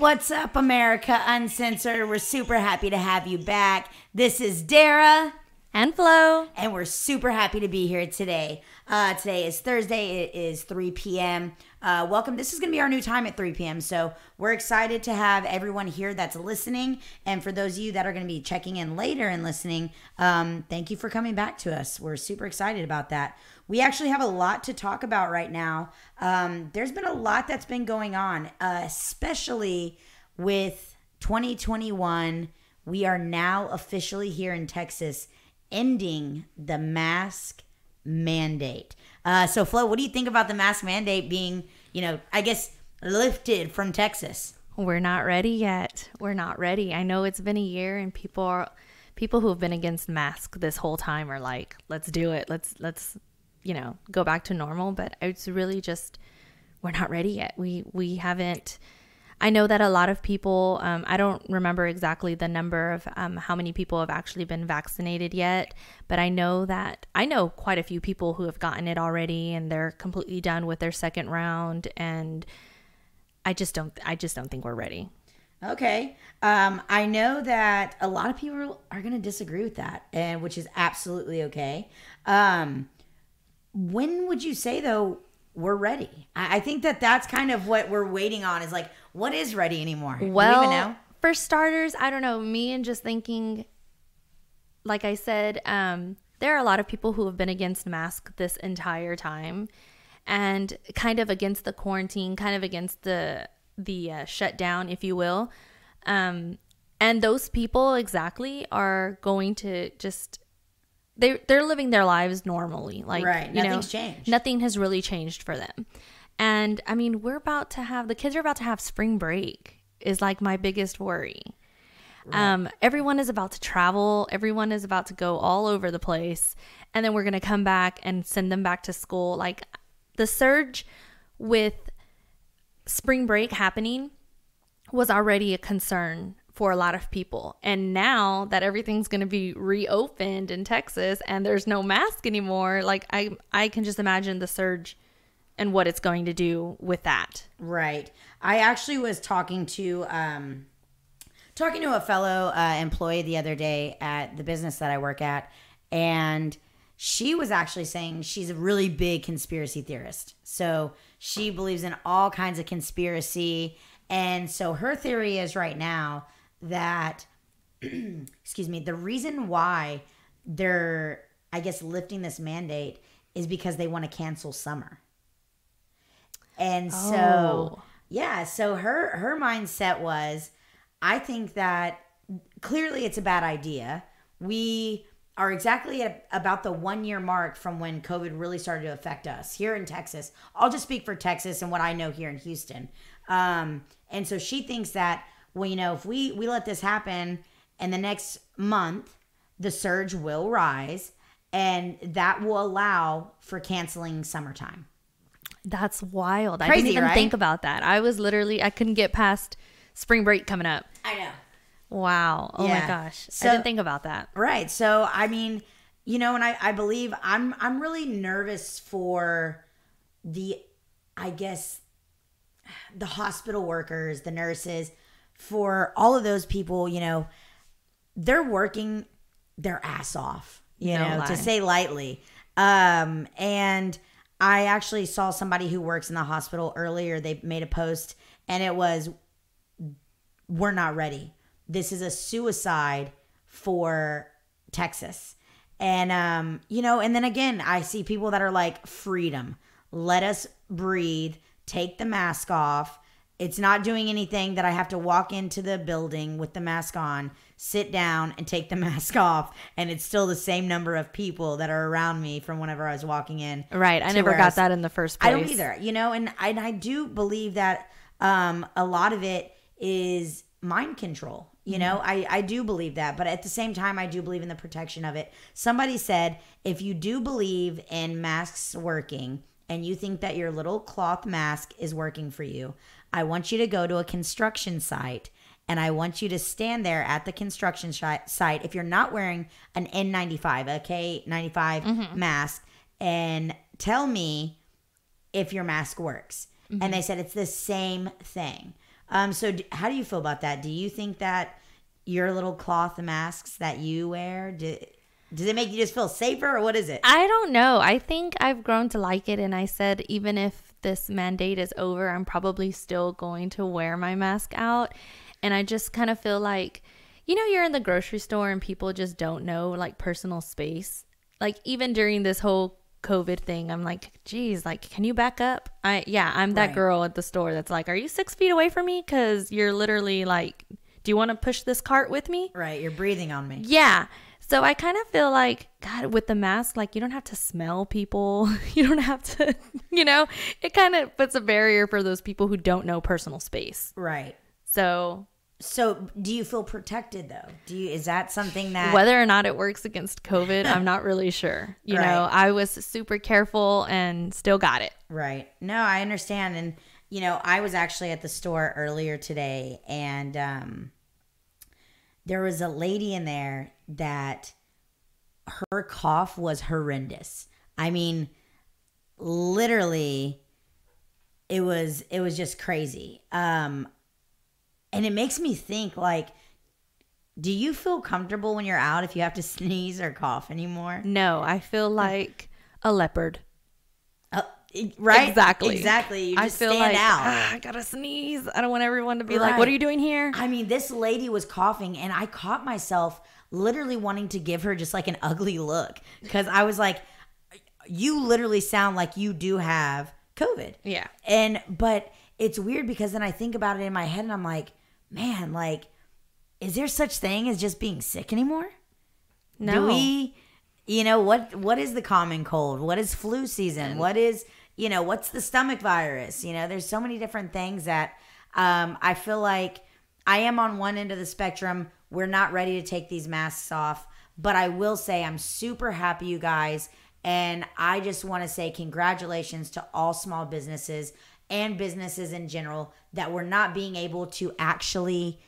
What's up, America Uncensored? We're super happy to have you back. This is Dara. And Flo. And we're super happy to be here today. Uh, today is Thursday. It is 3 p.m. Uh, welcome. This is going to be our new time at 3 p.m. So we're excited to have everyone here that's listening. And for those of you that are going to be checking in later and listening, um, thank you for coming back to us. We're super excited about that. We actually have a lot to talk about right now. Um, there's been a lot that's been going on, uh, especially with 2021. We are now officially here in Texas ending the mask mandate. Uh, so, Flo, what do you think about the mask mandate being, you know, I guess lifted from Texas? We're not ready yet. We're not ready. I know it's been a year, and people are people who have been against mask this whole time are like, let's do it. Let's let's you know go back to normal. But it's really just we're not ready yet. We we haven't I know that a lot of people, um, I don't remember exactly the number of um, how many people have actually been vaccinated yet, but I know that I know quite a few people who have gotten it already and they're completely done with their second round. And I just don't, I just don't think we're ready. Okay. Um, I know that a lot of people are going to disagree with that, and which is absolutely okay. Um, when would you say though we're ready? I, I think that that's kind of what we're waiting on. Is like, what is ready anymore? Well, for starters, I don't know. Me and just thinking, like I said, um, there are a lot of people who have been against mask this entire time, and kind of against the quarantine, kind of against the the uh, shutdown, if you will. Um, and those people exactly are going to just they they're living their lives normally. Like right, nothing's know, changed. Nothing has really changed for them. And I mean, we're about to have the kids are about to have spring break. Is like my biggest worry. Right. Um, everyone is about to travel. Everyone is about to go all over the place, and then we're gonna come back and send them back to school. Like the surge with spring break happening was already a concern for a lot of people. And now that everything's going to be reopened in Texas and there's no mask anymore, like I I can just imagine the surge and what it's going to do with that. Right. I actually was talking to um talking to a fellow uh, employee the other day at the business that I work at and she was actually saying she's a really big conspiracy theorist. So she believes in all kinds of conspiracy and so her theory is right now that excuse me, the reason why they're I guess lifting this mandate is because they want to cancel summer. And so oh. yeah, so her her mindset was I think that clearly it's a bad idea. We are exactly at about the one year mark from when COVID really started to affect us here in Texas. I'll just speak for Texas and what I know here in Houston. Um, and so she thinks that well, you know, if we we let this happen and the next month the surge will rise and that will allow for canceling summertime. That's wild. Crazy, I didn't even right? think about that. I was literally I couldn't get past spring break coming up. I know. Wow. Oh yeah. my gosh. So, I didn't think about that. Right. So I mean, you know, and I, I believe I'm I'm really nervous for the I guess the hospital workers, the nurses, for all of those people, you know, they're working their ass off, you no know, lie. to say lightly. Um, and I actually saw somebody who works in the hospital earlier. They made a post and it was, We're not ready. This is a suicide for Texas. And, um, you know, and then again, I see people that are like, freedom, let us breathe, take the mask off it's not doing anything that I have to walk into the building with the mask on, sit down, and take the mask off, and it's still the same number of people that are around me from whenever I was walking in. Right. I never got I that in the first place. I don't either. You know, and I, and I do believe that um, a lot of it is mind control. You know, mm-hmm. I, I do believe that, but at the same time, I do believe in the protection of it. Somebody said, if you do believe in masks working and you think that your little cloth mask is working for you, I want you to go to a construction site and I want you to stand there at the construction site if you're not wearing an N95, a K95 mm-hmm. mask, and tell me if your mask works. Mm-hmm. And they said it's the same thing. Um, so d- how do you feel about that? Do you think that your little cloth masks that you wear, do, does it make you just feel safer or what is it? I don't know. I think I've grown to like it. And I said, even if this mandate is over, I'm probably still going to wear my mask out. And I just kind of feel like, you know, you're in the grocery store and people just don't know like personal space. Like, even during this whole COVID thing, I'm like, geez, like, can you back up? I, yeah, I'm that Right. girl at the store that's like, are you six feet away from me? Cause you're literally like, do you want to push this cart with me? right, you're breathing on me. Yeah. So I kind of feel like, God, with the mask, like you don't have to smell people. You don't have to, you know, it kind of puts a barrier for those people who don't know personal space. Right. So So do you feel protected though? Do you is that something that whether or not it works against COVID, I'm not really sure. You know, I was super careful and still got it. Right. No, I understand. And, you know, I was actually at the store earlier today and um, there was a lady in there that her cough was horrendous. I mean, literally it was it was just crazy. Um and it makes me think like do you feel comfortable when you're out if you have to sneeze or cough anymore? No, I feel like a leopard. Uh, right? Exactly. Exactly. You I feel stand like out. "Ah, I gotta sneeze. I don't want everyone to be like, "What are you doing here?" I mean, this lady was coughing, and I caught myself literally wanting to give her just like an ugly look because I was like, "You literally sound like you do have COVID." Yeah. And but it's weird because then I think about it in my head, and I'm like, "Man, like, is there such thing as just being sick anymore? No. Do we, you know, what what is the common cold? What is flu season? What is, you know, what's the stomach virus? You know, there's so many different things that um, I feel like I am on one end of the spectrum. We're not ready to take these masks off, but I will say I'm super happy, you guys. And I just want to say congratulations to all small businesses and businesses in general that we're not being able to actually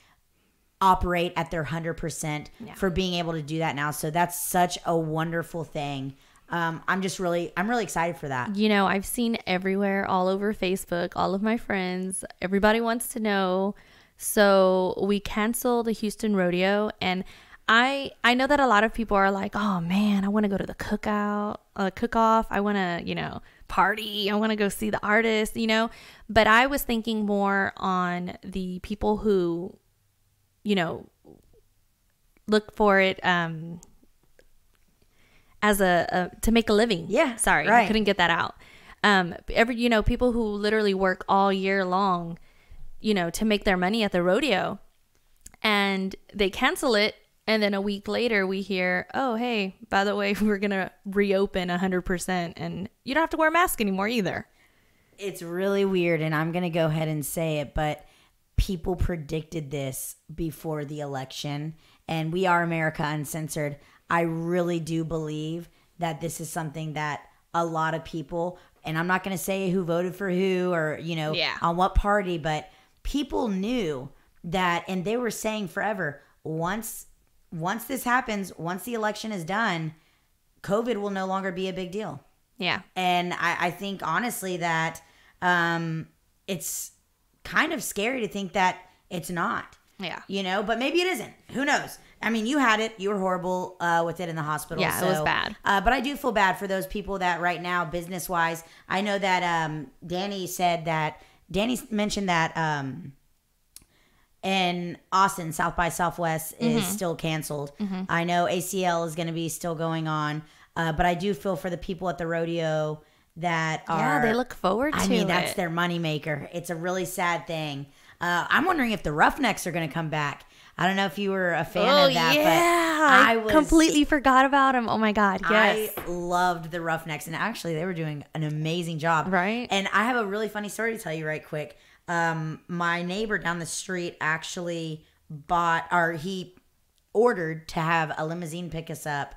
operate at their 100% for being able to do that now. So that's such a wonderful thing. Um, I'm just really, I'm really excited for that. You know, I've seen everywhere, all over Facebook, all of my friends, everybody wants to know. So we canceled the Houston rodeo and I I know that a lot of people are like, "Oh man, I want to go to the cookout, uh, cook off. I want to, you know, party. I want to go see the artist, you know." But I was thinking more on the people who you know look for it um as a, a to make a living. Yeah, Sorry, I couldn't get that out. Um, every you know people who literally work all year long, you know, to make their money at the rodeo, and they cancel it, and then a week later we hear, oh hey, by the way, we're gonna reopen hundred percent, and you don't have to wear a mask anymore either. It's really weird, and I'm going to go ahead and say it, but people predicted this before the election, and we are America Uncensored. I really do believe that this is something that a lot of people, and I'm not going to say who voted for who or, you know, Yeah. on what party, but people knew that, and they were saying forever, once once this happens, once the election is done, COVID will no longer be a big deal. Yeah, and I, I think honestly that um, it's kind of scary to think that it's not. Yeah. you know but maybe it isn't. Who knows? I mean you had it. You were horrible uh, with it in the hospital Yeah, it was bad. uh, but i do feel bad for those people that right now business wise i know that um, danny said that danny mentioned that um, in Austin, South by Southwest is Mm-hmm. still canceled. I know ACL is going to be still going on, uh, but I do feel for the people at the rodeo that are. Yeah, they look forward to I mean, that's it. their moneymaker. It's a really sad thing. Uh, I'm wondering if the Roughnecks are going to come back. I don't know if you were a fan Oh of that, yeah, but I, I was completely forgot about him. Oh my god, yes. I loved the Roughnecks, and actually, they were doing an amazing job. Right. And I have a really funny story to tell you right quick. Um, my neighbor down the street actually bought, or he ordered to have a limousine pick us up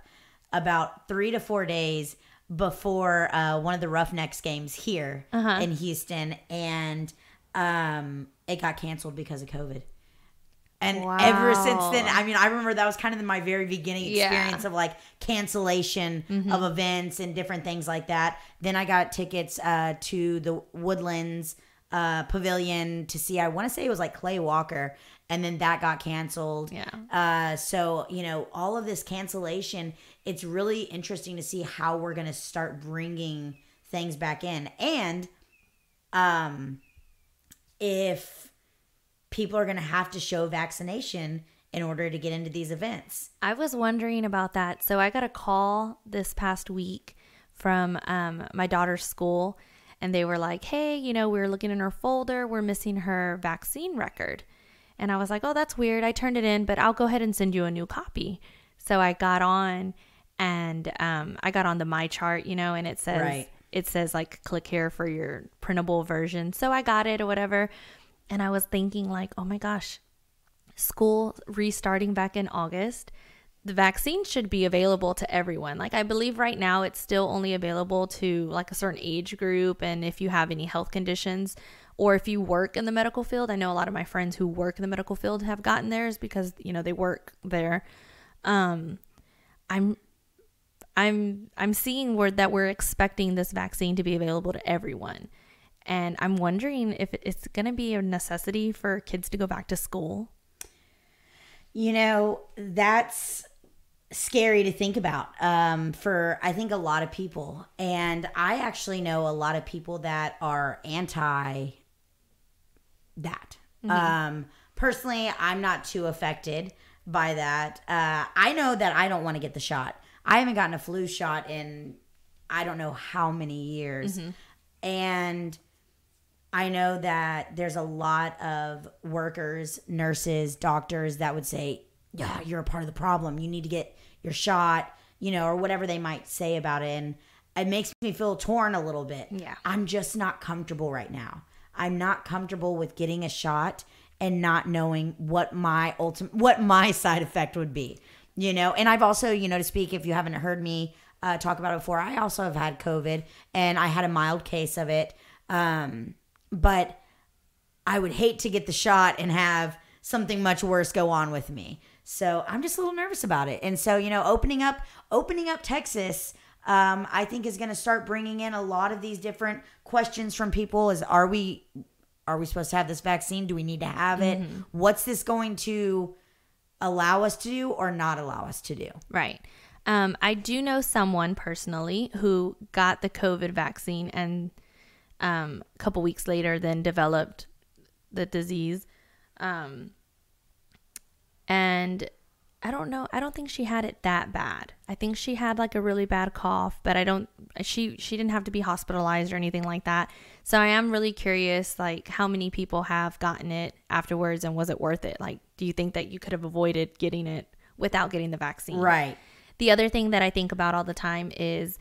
about three to four days before uh, one of the Roughnecks games here Uh-huh. in Houston, and um, it got canceled because of COVID. And ever since then, I mean, I remember that was kind of my very beginning Yeah. experience of like cancellation of events and different things like that. Then I got tickets uh, to the Woodlands uh, pavilion to see. I want to say it was like Clay Walker, and then that got canceled. Yeah. Uh, so you know, all of this cancellation, it's really interesting to see how we're gonna start bringing things back in, and um, if people are gonna have to show vaccination in order to get into these events. I was wondering about that. So I got a call this past week from um, my daughter's school, and they were like, "Hey, you know, we are looking in her folder. We're missing her vaccine record." And I was like, "Oh, that's weird. I turned it in, but I'll go ahead and send you a new copy." So I got on, and um, I got on the MyChart, you know, and it says Right. it says like click here for your printable version. So I got it or whatever. And I was thinking like, "Oh my gosh, school restarting back in August, the vaccine should be available to everyone. Like I believe right now it's still only available to like a certain age group and if you have any health conditions or if you work in the medical field. I know a lot of my friends who work in the medical field have gotten theirs because, you know, they work there. Um I'm I'm I'm seeing word that we're expecting this vaccine to be available to everyone. And I'm wondering if it's going to be a necessity for kids to go back to school. You know, that's scary to think about um, for, I think, a lot of people. And I actually know a lot of people that are anti that. Um, personally, I'm not too affected by that. Uh, I know that I don't want to get the shot. I haven't gotten a flu shot in I don't know how many years. And I know that there's a lot of workers, nurses, doctors that would say, Yeah, you're a part of the problem. You need to get your shot, you know, or whatever they might say about it. And it makes me feel torn a little bit. Yeah. I'm just not comfortable right now. I'm not comfortable with getting a shot and not knowing what my ultimate what my side effect would be. You know, and I've also, you know, to speak if you haven't heard me uh, talk about it before, I also have had COVID and I had a mild case of it. Um, but I would hate to get the shot and have something much worse go on with me. So I'm just a little nervous about it. And so, you know, opening up, opening up Texas, um, I think is going to start bringing in a lot of these different questions from people. Is are we, are we supposed to have this vaccine? Do we need to have it? What's this going to allow us to do or not allow us to do? Right. Um, I do know someone personally who got the COVID vaccine and um, a couple weeks later then developed the disease. Um, and I don't know. I don't think she had it that bad. I think she had like a really bad cough, but I don't. She she didn't have to be hospitalized or anything like that. So I am really curious, like how many people have gotten it afterwards, and was it worth it? Like, do you think that you could have avoided getting it without getting the vaccine? Right. The other thing that I think about all the time is,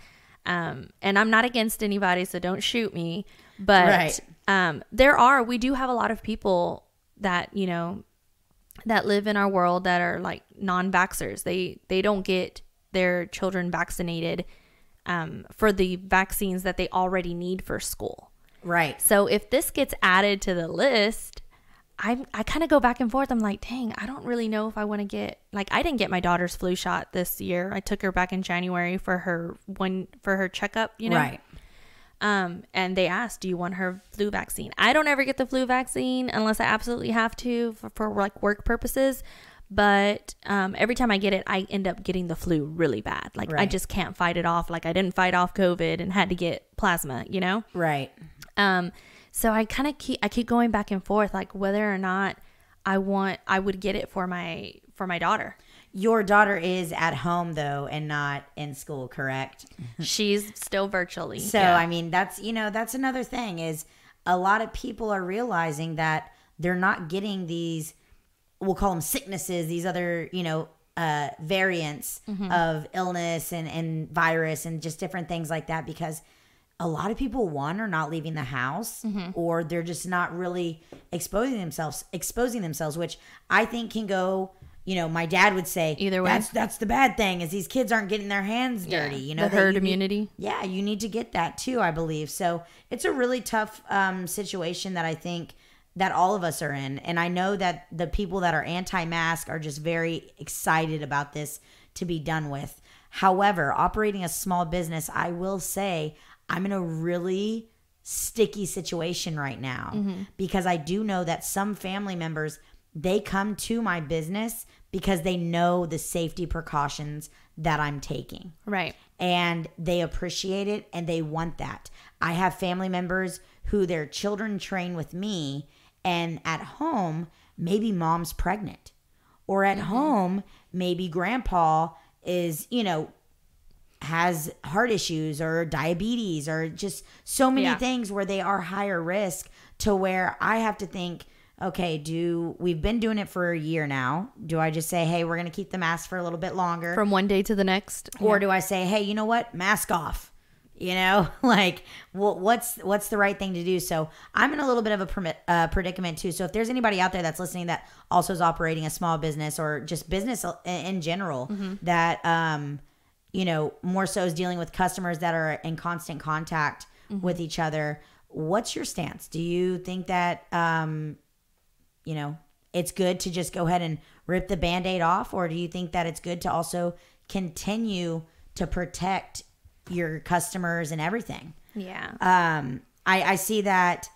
um, and I'm not against anybody, so don't shoot me, but Right. um, there are, we do have a lot of people that, you know, that live in our world that are like non-vaxxers. They, they don't get their children vaccinated um, for the vaccines that they already need for school. Right. So if this gets added to the list, I I kind of go back and forth. I'm like, dang, I don't really know if I want to get like I didn't get my daughter's flu shot this year. I took her back in January for her one for her checkup, you know. Right. Um, and they asked, "Do you want her flu vaccine?" I don't ever get the flu vaccine unless I absolutely have to for, for like work purposes. But um, every time I get it, I end up getting the flu really bad. Like I just can't fight it off. Like I didn't fight off COVID and had to get plasma. You know. Right. Um, so I kind of keep I keep going back and forth, like whether or not I want I would get it for my for my daughter. Your daughter is at home though and not in school, correct? She's still virtually. So yeah. I mean, that's you know that's another thing is a lot of people are realizing that they're not getting these we'll call them sicknesses, these other you know uh, variants of illness and and virus and just different things like that because a lot of people one are not leaving the house or they're just not really exposing themselves exposing themselves which i think can go you know my dad would say Either way. that's that's the bad thing is these kids aren't getting their hands Yeah. dirty you know the herd you need- immunity. yeah, you need to get that too, I believe. So it's a really tough um, situation that I think that all of us are in. And I know that the people that are anti mask are just very excited about this to be done with. However, operating a small business, I will say I'm in a really sticky situation right now because I do know that some family members they come to my business because they know the safety precautions that I'm taking Right. and they appreciate it and they want that. I have family members who their children train with me and at home maybe mom's pregnant or at mm-hmm. home maybe grandpa is, you know, has heart issues or diabetes or just so many Yeah. things where they are higher risk to where I have to think okay, do we've been doing it for a year now? Do I just say, "Hey, we're going to keep the mask for a little bit longer?" From one day to the next. or do I say, hey, you know what, mask off? You know, like wh- what's what's the right thing to do? So I'm in a little bit of a permit, uh, predicament too. So if there's anybody out there that's listening that also is operating a small business or just business in general that um, you know more so is dealing with customers that are in constant contact with each other, what's your stance? Do you think that um, you know, it's good to just go ahead and rip the band aid off? Or do you think that it's good to also continue to protect your customers and everything? Yeah. Um, I, I see that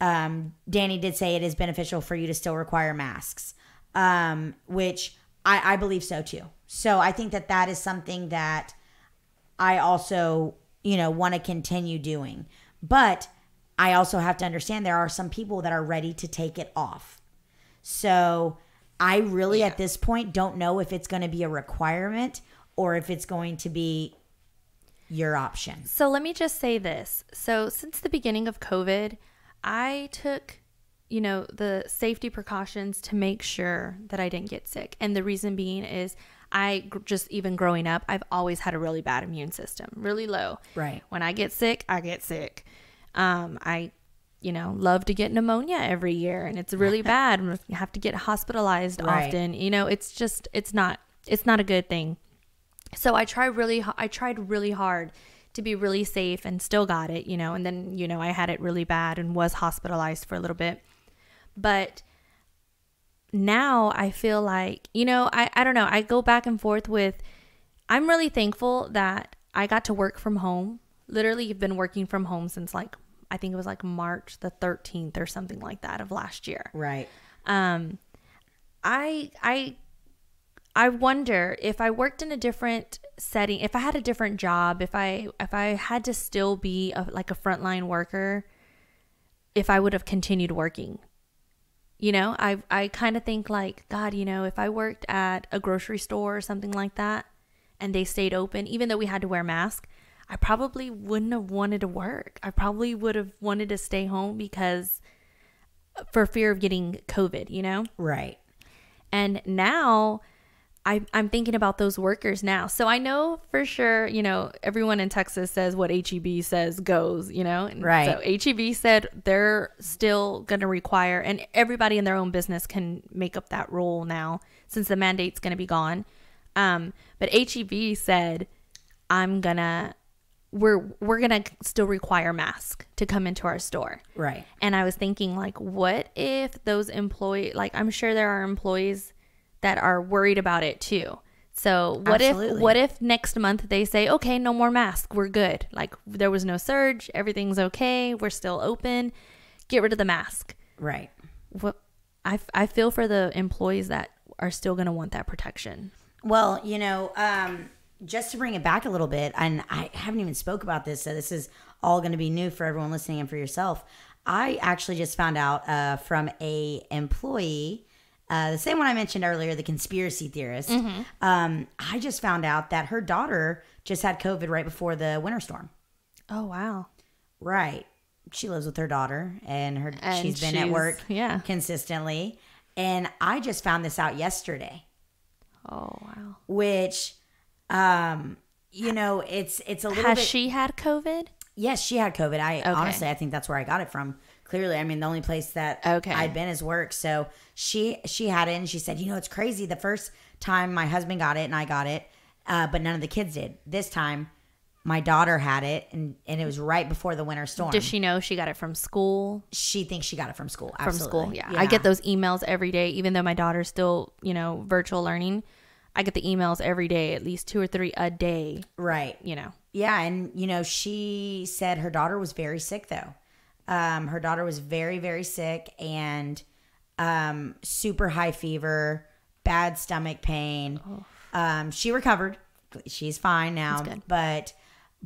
um, Danny did say it is beneficial for you to still require masks, um, which I, I believe so too. So I think that that is something that I also, you know, want to continue doing. But I also have to understand there are some people that are ready to take it off. So I really at this point don't know if it's going to be a requirement or if it's going to be your option. So let me just say this. So since the beginning of COVID, I took, you know, the safety precautions to make sure that I didn't get sick. And the reason being is I just even growing up, I've always had a really bad immune system, really low. Right. When I get sick, I get sick. Um, I, you know, love to get pneumonia every year, and it's really bad. and You have to get hospitalized Right. often. You know, it's just it's not it's not a good thing. So I tried really I tried really hard to be really safe and still got it, you know, and then you know I had it really bad and was hospitalized for a little bit. But now I feel like, you know, I I don't know, I go back and forth with I'm really thankful that I got to work from home. Literally have been working from home since like I think it was like March the 13th or something like that of last year Right. um i i i wonder if i worked in a different setting if i had a different job if i if i had to still be a, like a frontline worker if i would have continued working you know i i kind of think like god you know if i worked at a grocery store or something like that and they stayed open even though we had to wear masks i probably wouldn't have wanted to work i probably would have wanted to stay home because for fear of getting COVID, you know? Right. And now I, I'm thinking about those workers now. So I know for sure, you know, everyone in Texas says what HEB says goes, you know? And Right. So HEB said they're still going to require, and everybody in their own business can make up that rule now since the mandate's going to be gone. Um, but HEB said, I'm going to. We're we're gonna still require mask to come into our store. Right. And I was thinking, like, what if those employees, like, I'm sure there are employees that are worried about it too. So what Absolutely. if what if next month they say, okay, no more mask, we're good. Like there was no surge, everything's okay, we're still open. Get rid of the mask. Right. What I I feel for the employees that are still going to want that protection. Well, you know, um, just to bring it back a little bit, and I haven't even spoke about this, so this is all going to be new for everyone listening and for yourself. I actually just found out uh, from a employee, uh, the same one I mentioned earlier, the conspiracy theorist. Um, I just found out that her daughter just had COVID right before the winter storm. Oh wow. Right. She lives with her daughter, and her And she's been at work yeah. consistently. And I just found this out yesterday. Oh wow. which um you know it's it's a little Has bit she had COVID? yes she had covid i honestly i think that's where i got it from clearly i mean the only place that Okay. i'd been is work so she she had it and she said you know it's crazy the first time my husband got it and i got it uh, but none of the kids did this time my daughter had it and, and it was right before the winter storm Does she know she got it from school? she thinks she got it from school from absolutely. school. Yeah. I get those emails every day, even though my daughter's still, you know, virtual learning. I get the emails every day, at least two or three a day, right you know. Yeah, and you know, she said her daughter was very sick though. Um, her daughter was very, very sick and um, super high fever, bad stomach pain. Um, she recovered. She's fine now. But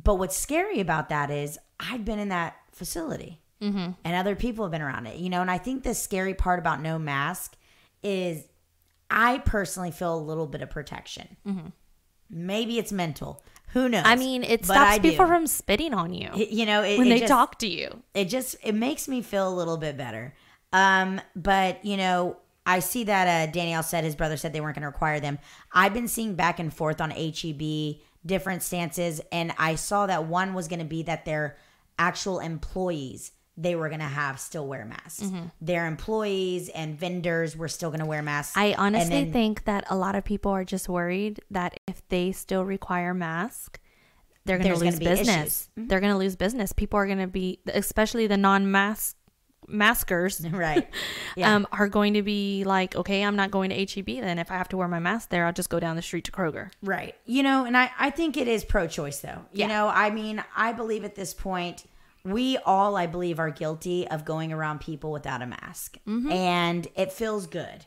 but what's scary about that is I've been in that facility and other people have been around it, you know. And I think the scary part about no mask is I personally feel a little bit of protection. Maybe it's mental. Who knows? I mean, it But stops people from spitting on you It- you know it, when it they just- talk to you. it just it makes me feel a little bit better um but you know i see that uh danielle said his brother said they weren't going to require them i've been seeing back and forth on heb different stances and i saw that one was going to be that their actual employees they were going to have still wear masks Mm-hmm. their employees and vendors were still going to wear masks I honestly then- think that a lot of people are just worried that if they still require masks, they're going to gonna lose business. Mm-hmm. They're going to lose business. People are going to be, especially the non-mask maskers, right yeah um, are going to be like, okay, I'm not going to HEB. Then if I have to wear my mask there, I'll just go down the street to Kroger. Right. You know, and I, I think it is pro choice though. You Yeah. know, I mean, I believe at this point, we all, I believe, are guilty of going around people without a mask. Mm-hmm. And it feels good.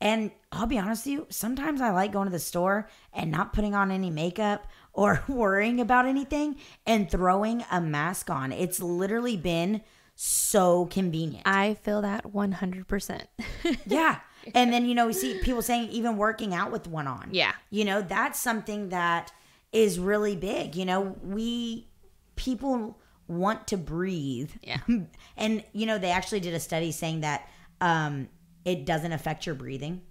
And I'll be honest with you, sometimes I like going to the store and not putting on any makeup or worrying about anything and throwing a mask on. It's literally been so convenient. I feel that 100%. Yeah. And then, you know, we see people saying even working out with one on. Yeah. You know, that's something that is really big. You know, we, people want to breathe. Yeah. And, you know, they actually did a study saying that um, it doesn't affect your breathing.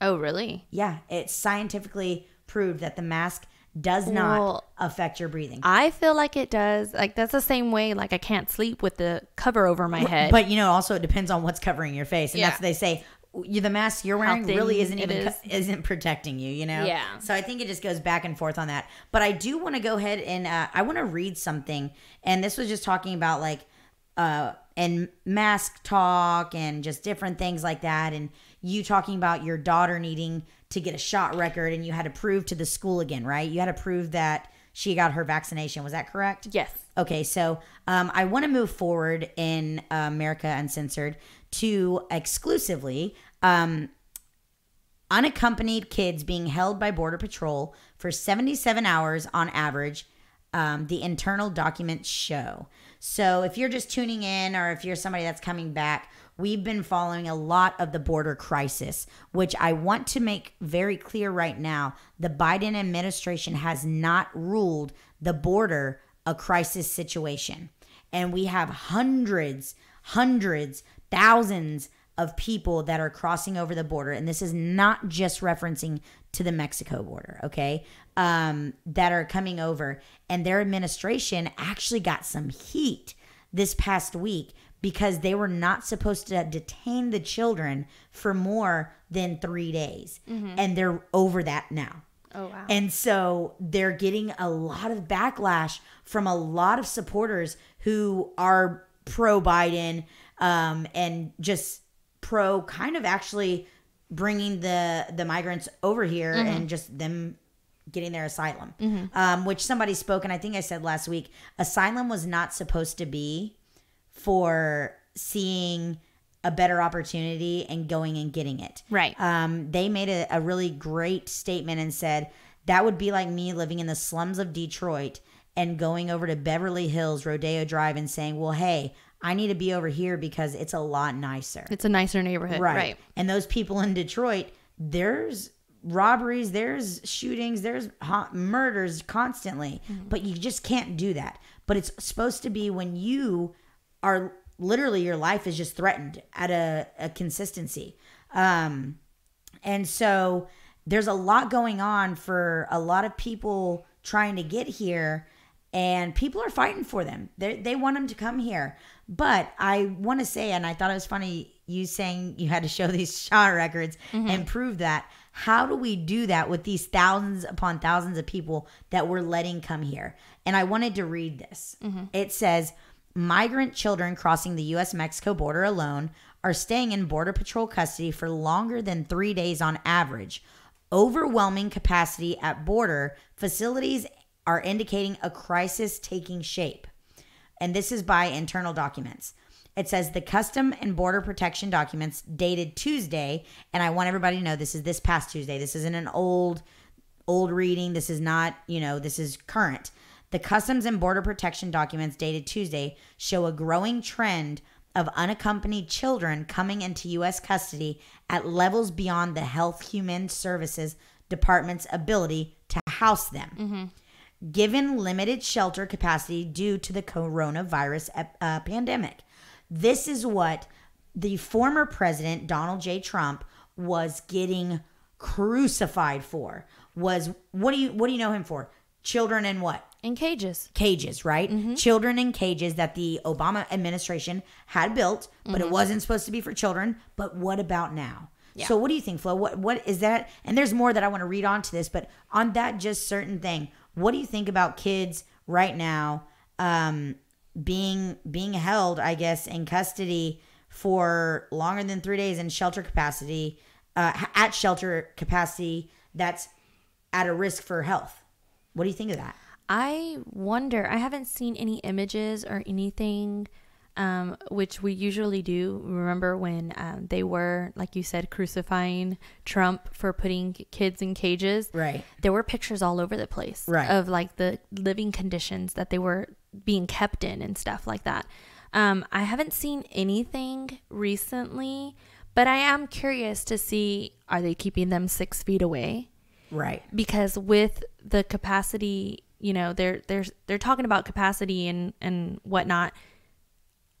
oh, really? Yeah. It's scientifically proved that the mask does not Well, affect your breathing. I feel like it does. Like, that's the same way, like, I can't sleep with the cover over my head. But you know, also it depends on what's covering your face, and Yeah. that's what they say. You, the mask you're wearing really isn't even is. isn't protecting you. You know. Yeah. So I think it just goes back and forth on that. But I do want to go ahead and uh, I want to read something, and this was just talking about like uh and mask talk and just different things like that, and you talking about your daughter needing to get a shot record, and you had to prove to the school again, right? You had to prove that she got her vaccination. Was that correct? yes. Okay, so um, I want to move forward in uh, America Uncensored to exclusively um, unaccompanied kids being held by Border Patrol for 77 hours on average. Um, the internal documents show. So if you're just tuning in or if you're somebody that's coming back, we've been following a lot of the border crisis, which I want to make very clear right now. The Biden administration has not ruled the border a crisis situation. And we have hundreds, hundreds, thousands of people that are crossing over the border. And this is not just referencing to the Mexico border, okay? Um, that are coming over. And their administration actually got some heat this past week because they were not supposed to detain the children for more than three days. And they're over that now. Oh, wow. And so they're getting a lot of backlash from a lot of supporters who are pro Biden um, and just pro kind of actually bringing the the migrants over here and just them getting their asylum. Um, which somebody spoke, and I think I said last week, asylum was not supposed to be for seeing a better opportunity and going and getting it. Right. Um, they made a, a really great statement and said that would be like me living in the slums of Detroit and going over to Beverly Hills Rodeo Drive and saying, "Well, hey, I need to be over here because it's a lot nicer." It's a nicer neighborhood. right. Right. And those people in Detroit, there's robberies, there's shootings, there's murders constantly, but you just can't do that. But it's supposed to be when you are literally your life is just threatened at a, a consistency. Um, and so there's a lot going on for a lot of people trying to get here, and people are fighting for them. They they want them to come here. But I want to say, and I thought it was funny you saying you had to show these shot records mm-hmm. and prove that. How do we do that with these thousands upon thousands of people that we're letting come here? And I wanted to read this. Mm-hmm. It says, Migrant children crossing the U.S. Mexico border alone are staying in Border Patrol custody for longer than three days on average. Overwhelming capacity at border facilities are indicating a crisis taking shape. And this is by internal documents. It says the Custom and Border Protection documents dated Tuesday, and I want everybody to know this is this past Tuesday. This isn't an old old reading. This is not, you know, this is current. The Customs and Border Protection documents dated Tuesday show a growing trend of unaccompanied children coming into U.S. custody at levels beyond the Health Human Services Department's ability to house them. Mm-hmm. Given limited shelter capacity due to the coronavirus ep- uh, pandemic, this is what the former president Donald J. Trump was getting crucified for. Was what do you what do you know him for? Children and what? In cages. cages, right? Children in cages that the Obama administration had built, but it wasn't supposed to be for children. But what about now? So what do you think, Flo? What what is that? And there's more that I want to read on to this, but on that just certain thing, what do you think about kids right now um, being being held, I guess, in custody for longer than three days in shelter capacity, uh, at shelter capacity that's at a risk for health? What do you think of that? I wonder, I haven't seen any images or anything, um, which we usually do. Remember when um, they were, like you said, crucifying Trump for putting kids in cages? Right. There were pictures all over the place Right. of like the living conditions that they were being kept in and stuff like that. Um, I haven't seen anything recently, but I am curious to see are they keeping them six feet away? Right. because with the capacity you know they're they're they're talking about capacity and and whatnot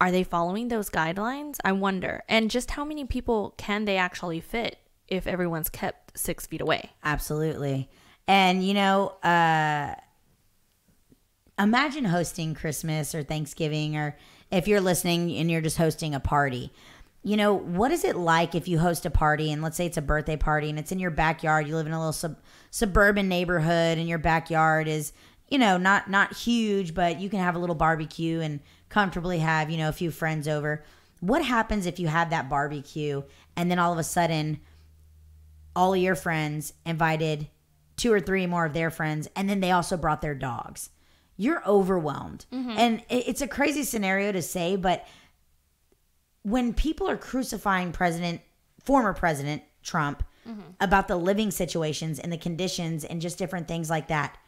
are they following those guidelines i wonder and just how many people can they actually fit if everyone's kept six feet away Absolutely. And you know, uh imagine hosting Christmas or Thanksgiving or if you're listening and you're just hosting a party. You know, what is it like if you host a party and let's say it's a birthday party and it's in your backyard, you live in a little sub- suburban neighborhood and your backyard is, you know, not not huge, but you can have a little barbecue and comfortably have, you know, a few friends over. What happens if you have that barbecue and then all of a sudden all of your friends invited two or three more of their friends and then they also brought their dogs? You're overwhelmed. Mm-hmm. And it's a crazy scenario to say but when people are crucifying president former president trump mm-hmm. about the living situations and the conditions and just different things like that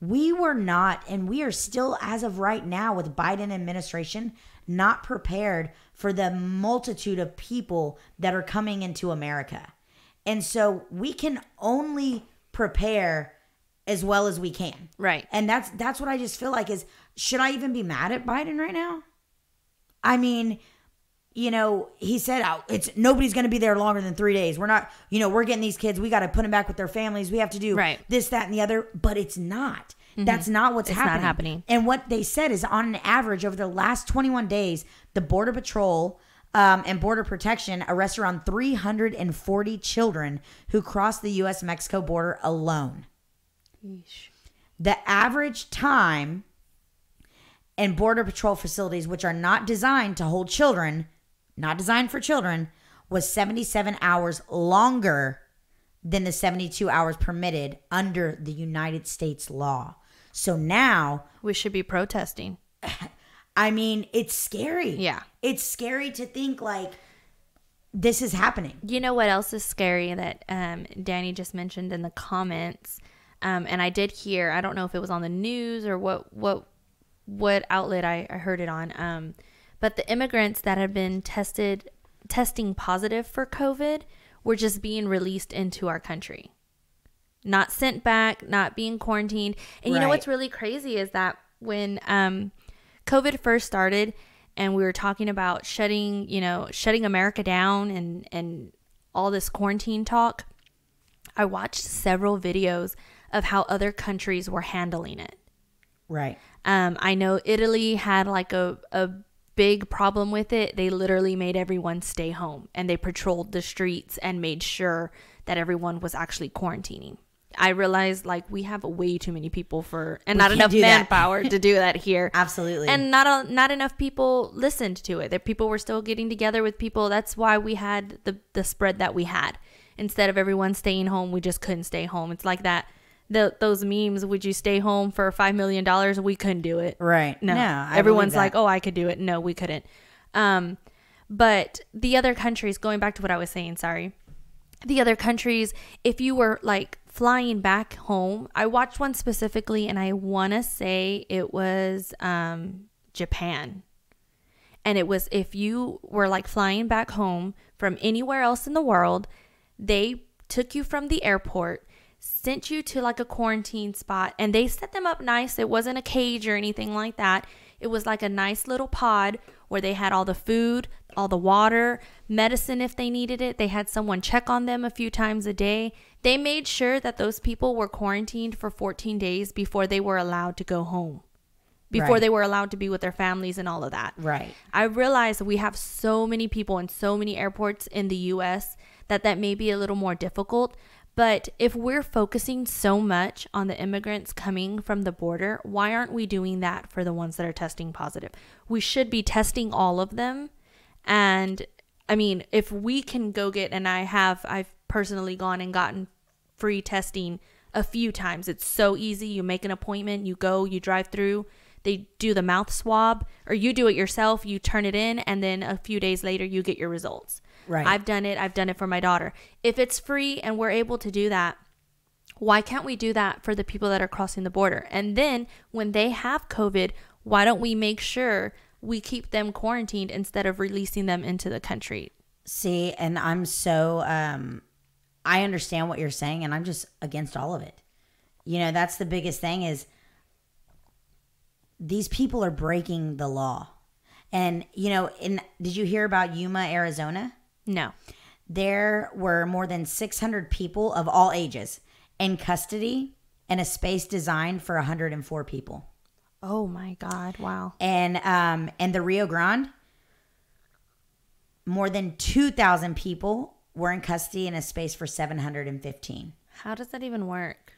we were not and we are still as of right now with biden administration not prepared for the multitude of people that are coming into america and so we can only prepare as well as we can. Right. And that's that's what I just feel like is should I even be mad at Biden right now? I mean, you know, he said oh, it's nobody's going to be there longer than 3 days. We're not, you know, we're getting these kids, we got to put them back with their families. We have to do Right. this that and the other, but it's not. That's not what's It's not happening. happening. And what they said is on an average over the last 21 days, the Border Patrol um, and Border Protection arrested around 340 children who crossed the U.S. Mexico border alone. The average time in Border Patrol facilities, which are not designed to hold children, not designed for children, was 77 hours longer than the 72 hours permitted under the United States law. So now we should be protesting I mean, it's scary. Yeah. It's scary to think like this is happening. You know what else is scary that um, Danny just mentioned in the comments, um, and I did hear. I don't know if it was on the news or what what what outlet I, I heard it on. Um, but the immigrants that had been tested testing positive for COVID were just being released into our country, not sent back, not being quarantined. And you know what's really crazy is that when um, COVID first started and we were talking about shutting, you know, shutting America down and and all this quarantine talk, I watched several videos of how other countries were handling it. Right. Um, I know Italy had like a, a big problem with it. They literally made everyone stay home and they patrolled the streets and made sure that everyone was actually quarantining. I realized like we have way too many people for and We not enough manpower to do that here. Absolutely. And not a, not enough people listened to it. That people were still getting together with people. That's why we had the the spread that we had. Instead of everyone staying home, we just couldn't stay home. It's like that the those memes, would you stay home for five million dollars? We couldn't do it. Right. No. No, Everyone's like, oh, I could do it. No, we couldn't. Um, but the other countries, going back to what I was saying, sorry. The other countries, if you were like flying back home, I watched one specifically and I want to say it was um, Japan. And it was if you were like flying back home from anywhere else in the world, they took you from the airport, sent you to like a quarantine spot, and they set them up nice. It wasn't a cage or anything like that. It was like a nice little pod where they had all the food, all the water, medicine if they needed it. They had someone check on them a few times a day. They made sure that those people were quarantined for 14 days before they were allowed to go home, before Right. they were allowed to be with their families and all of that. Right. I realize we have so many people in so many airports in the US that that may be a little more difficult. But if we're focusing so much on the immigrants coming from the border, why aren't we doing that for the ones that are testing positive? We should be testing all of them. And I mean, if we can go get, and I have, I've personally gone and gotten free testing a few times. It's so easy. You make an appointment, you go, you drive through, they do the mouth swab, or you do it yourself, you turn it in, and then a few days later, you get your results. Right. I've done it. I've done it for my daughter. If it's free and we're able to do that, why can't we do that for the people that are crossing the border? And then when they have COVID, why don't we make sure we keep them quarantined instead of releasing them into the country? See, and I'm so um I understand what you're saying and I'm just against all of it. You know, that's the biggest thing is these people are breaking the law. And you know, in did you hear about Yuma, Arizona? No. There were more than 600 people of all ages in custody in a space designed for 104 people. Oh my God. Wow. and um and the Rio Grande more than 2000 people were in custody in a space for 715 How does that even work?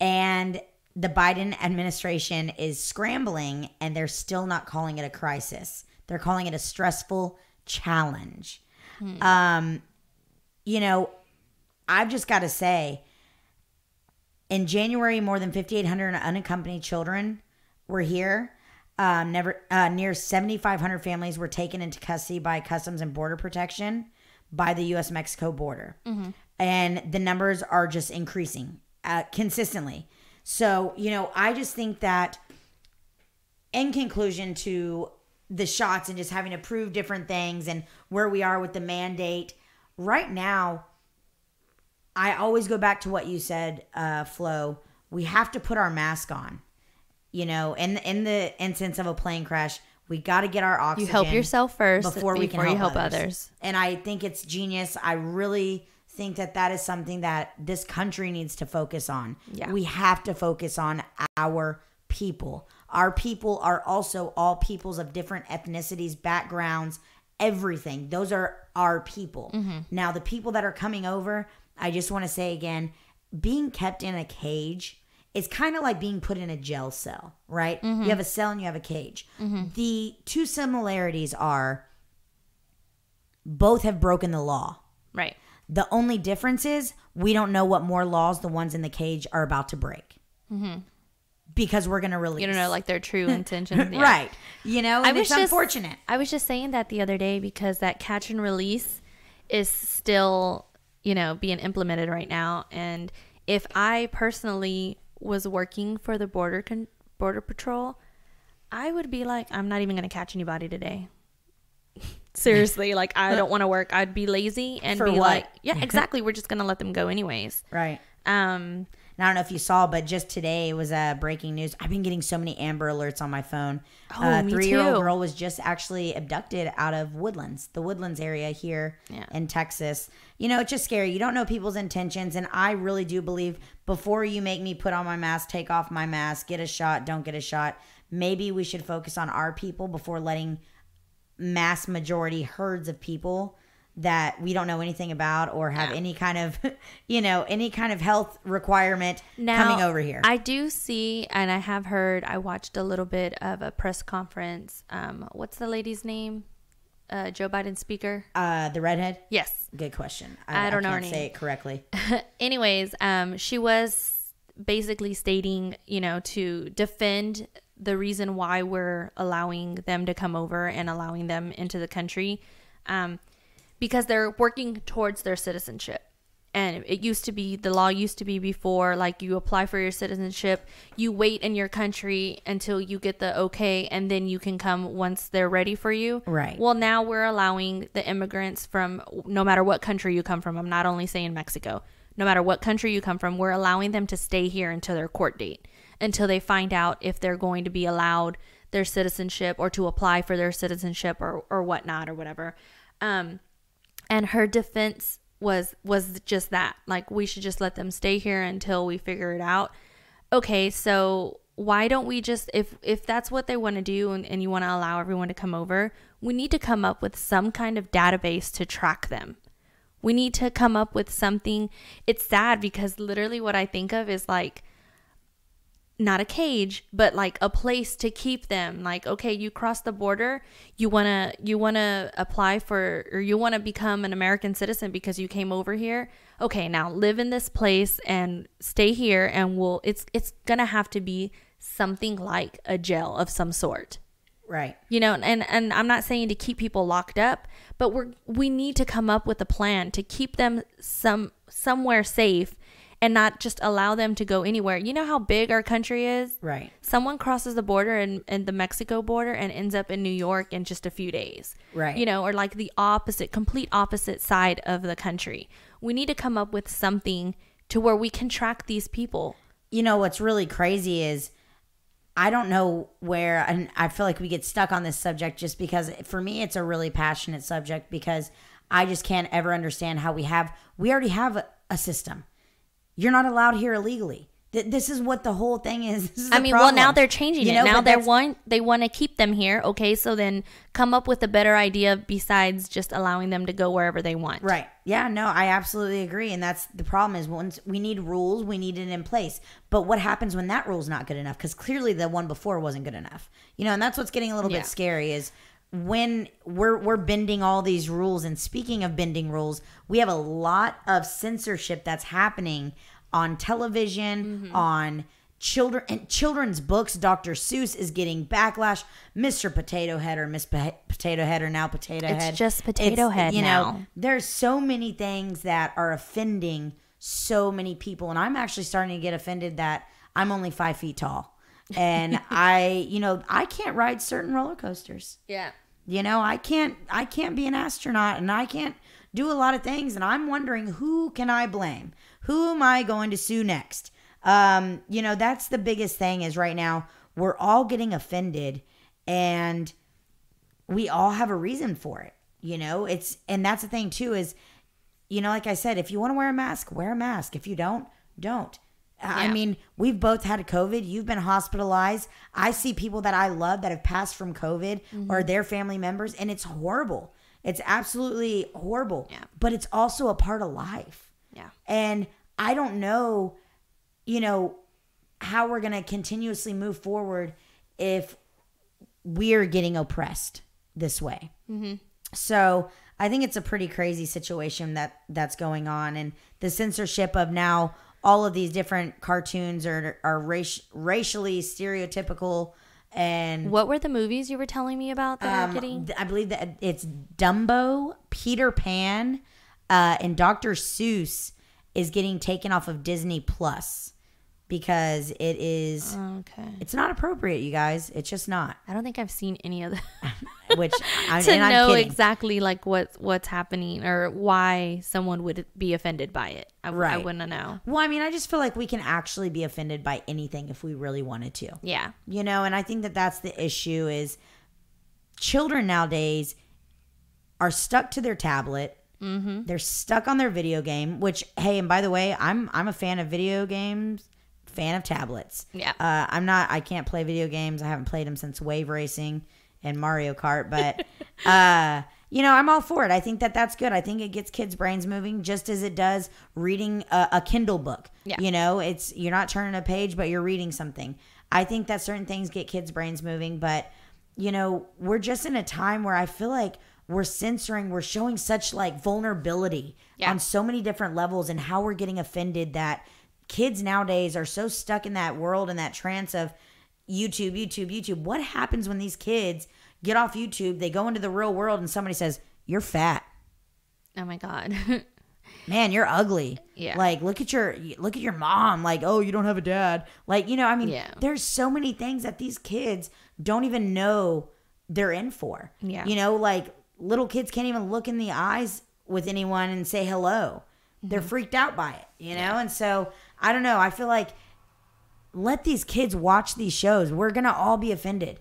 and the Biden administration is scrambling and they're still not calling it a crisis they're calling it a stressful challenge um you know I've just got to say in January, more than 5,800 unaccompanied children were here. Um, never uh, near 7,500 families were taken into custody by Customs and Border Protection by the U.S. Mexico border, and the numbers are just increasing uh, consistently. So you know, I just think that, in conclusion, to the shots and just having to prove different things and where we are with the mandate right now I always go back to what you said, uh, Flo. We have to put our mask on. You know, in in the instance of a plane crash, we got to get our oxygen. You help yourself first before we can you help help others. others. And I think it's genius. I really think that that is something that this country needs to focus on. Yeah. We have to focus on our people. Our people are also all peoples of different ethnicities, backgrounds, everything. Those are our people. Mm-hmm. Now, the people that are coming over, I just want to say again, being kept in a cage is kind of like being put in a jail cell, right? Mm-hmm. You have a cell and you have a cage. The two similarities are both have broken the law. Right. The only difference is we don't know what more laws the ones in the cage are about to break. Because we're going to release. You don't know like their true intentions. Yeah. Right. You know, I it's was just- unfortunate. I was just saying that the other day because that catch and release is still, you know, being implemented right now. And if I personally was working for the border con- border patrol, I would be like, I'm not even going to catch anybody today. Seriously, like I don't want to work. I'd be lazy and For be what? like, yeah, exactly. We're just going to let them go anyways. Right. Um, And I don't know if you saw, but just today was uh, breaking news. I've been getting so many Amber alerts on my phone. Oh, a me three-year-old too. girl was just actually abducted out of Woodlands, the Woodlands area here Yeah. in Texas. You know, it's just scary. You don't know people's intentions, and I really do believe before you make me put on my mask, take off my mask, get a shot, don't get a shot. Maybe we should focus on our people before letting mass majority herds of people that we don't know anything about or have any kind of you know any kind of health requirement Now, coming over here I do see, and I have heard. I watched a little bit of a press conference. Um, what's the lady's name? Uh, Joe Biden speaker. uh the redhead Yes. good question I don't know her can't say name. it correctly Anyways, um, she was basically stating, you know, to defend the reason why we're allowing them to come over and allowing them into the country um, because they're working towards their citizenship. And it used to be the law used to be before like you apply for your citizenship you wait in your country until you get the okay and then you can come once they're ready for you. Right. well now we're allowing the immigrants from no matter what country you come from i'm not only saying mexico no matter what country you come from we're allowing them to stay here until their court date until they find out if they're going to be allowed their citizenship or to apply for their citizenship or, or whatnot or whatever. Um, and her defense was was just that like we should just let them stay here until we figure it out. Okay so why don't we just if if that's what they want to do and, and you want to allow everyone to come over we need to come up with some kind of database to track them. We need to come up with something it's sad because literally what i think of is like not a cage but like a place to keep them. Like okay you cross the border you want to you want to apply for or you want to become an american citizen because you came over here? Okay now live in this place and stay here and we'll it's it's gonna have to be something like a jail of some sort. Right. you know and and i'm not saying to keep people locked up but we're we need to come up with a plan to keep them some somewhere safe and not just allow them to go anywhere you know how big our country is Right. someone crosses the border and, and the mexico border and ends up in new york in just a few days Right. you know or like the opposite complete opposite side of the country we need to come up with something to where we can track these people you know what's really crazy is I don't know where and I feel like we get stuck on this subject just because for me it's a really passionate subject because I just can't ever understand how we have we already have a, a system. You're not allowed here illegally. Th- This is what the whole thing is. This is I mean, well, now they're changing You it. know, Now they want they want to keep them here. Okay, so then come up with a better idea besides just allowing them to go wherever they want. Right. Yeah, no, I absolutely agree. And that's the problem is once we need rules, we need it in place. But what happens when that rule's not good enough? Because clearly the one before wasn't good enough. You know, and that's what's getting a little Yeah. bit scary is when we're we're bending all these rules and speaking of bending rules, we have a lot of censorship that's happening on television, mm-hmm. on children and children's books. Dr. Seuss is getting backlash. Mr. Potato Head or Miss Po- Potato Head or now Potato It's Head. It's just Potato Head you now. know, there's so many things that are offending so many people and i'm actually starting to get offended that i'm only five feet tall and i you know i can't ride certain roller coasters Yeah. you know i can't i can't be an astronaut and i can't do a lot of things and i'm wondering who can i blame who am i going to sue next um you know that's the biggest thing is right now we're all getting offended and we all have a reason for it you know it's and that's the thing too is you know like i said if you want to wear a mask wear a mask if you don't don't I mean, we've both had COVID. You've been hospitalized. I see people that I love that have passed from COVID Mm-hmm. or their family members, and it's horrible. It's absolutely horrible. Yeah. But it's also a part of life. And I don't know, you know, how we're going to continuously move forward if we're getting oppressed this way. So I think it's a pretty crazy situation that that's going on, and the censorship of now all of these different cartoons are are raci- racially stereotypical and What were the movies you were telling me about that um, getting? I believe that it's Dumbo, Peter Pan, uh, and Dr. Seuss is getting taken off of Disney Plus because it is Okay. it's not appropriate, you guys. It's just not. I don't think I've seen any of that Which I, to know exactly like what what's happening or why someone would be offended by it. I, I wouldn't know. Well, I mean, I just feel like we can actually be offended by anything if we really wanted to. Yeah. you know and i think that that's the issue is children nowadays are stuck to their tablet mm-hmm. they're stuck on their video game which hey and by the way i'm i'm a fan of video games fan of tablets Yeah. uh, i'm not i can't play video games i haven't played them since wave racing and mario kart but uh you know i'm all for it i think that that's good i think it gets kids brains moving just as it does reading a, a kindle book Yeah. you know it's you're not turning a page but you're reading something i think that certain things get kids brains moving but you know we're just in a time where i feel like we're censoring we're showing such like vulnerability Yeah. on so many different levels and how we're getting offended that kids nowadays are so stuck in that world and that trance of YouTube, YouTube, YouTube. What happens when these kids get off YouTube, they go into the real world and somebody says, "You're fat." Oh my god. Man, you're ugly. Yeah. Like look at your look at your mom. Like, "Oh, you don't have a dad." Like, you know, I mean, Yeah. there's so many things that these kids don't even know they're in for. Yeah. You know, like little kids can't even look in the eyes with anyone and say hello. They're Mm-hmm. freaked out by it, you know? And so, I don't know. I feel like let these kids watch these shows. We're going to all be offended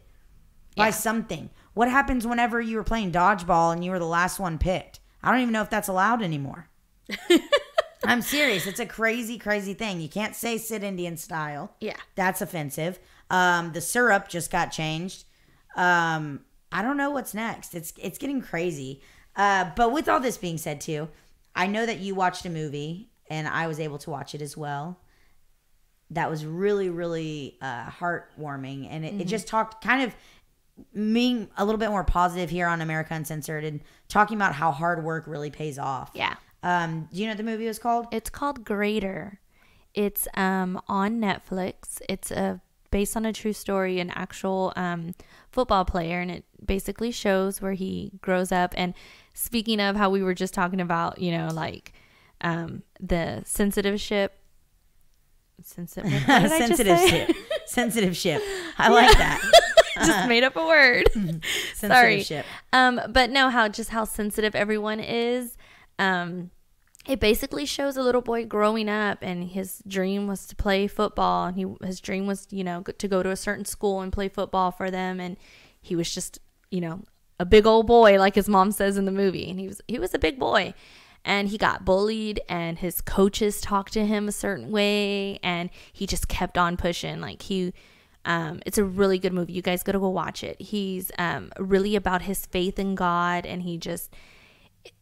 by something. What happens whenever you were playing dodgeball and you were the last one picked? I don't even know if that's allowed anymore. I'm serious. It's a crazy, crazy thing. You can't say sit Indian style. Yeah. That's offensive. Um, the syrup just got changed. Um, I don't know what's next. It's it's getting crazy. Uh, but with all this being said, too, I know that you watched a movie and I was able to watch it as well. That was really, really uh, heartwarming, and it, it just talked kind of being a little bit more positive here on America Uncensored and talking about how hard work really pays off. yeah. Um, do you know what the movie was called? It's called Greater. It's um on Netflix. It's a based on a true story, an actual um football player, and it basically shows where he grows up. And speaking of how we were just talking about, you know, like um the sensitive ship. Sensitive. What did I just sensitive ship. sensitive ship. I like that. just made up a word. Sensitive Sorry. ship. Um, but no, how just how sensitive everyone is. Um, it basically shows a little boy growing up, and his dream was to play football, and he his dream was you know to go to a certain school and play football for them, and he was just you know a big old boy like his mom says in the movie, and he was he was a big boy. And he got bullied, and his coaches talked to him a certain way, and he just kept on pushing. Like he, um, it's a really good movie. You guys got to go watch it. He's um, really about his faith in God, and he just,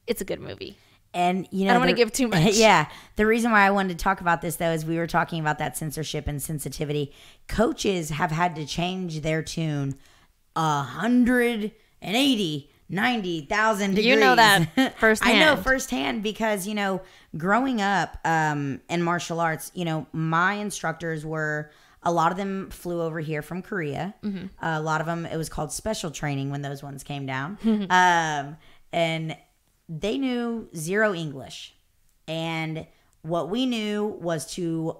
it's a good movie. And you know, I don't wanna give too much. Yeah, the reason why I wanted to talk about this though is we were talking about that censorship and sensitivity. Coaches have had to change their tune a hundred and eighty, ninety thousand degrees. You know that firsthand. I know firsthand. because you know, growing up um, in martial arts, you know, my instructors were. A lot of them flew over here from Korea. Mm-hmm. a lot of them, it was called special training when those ones came down. um, and they knew zero English. And what we knew was to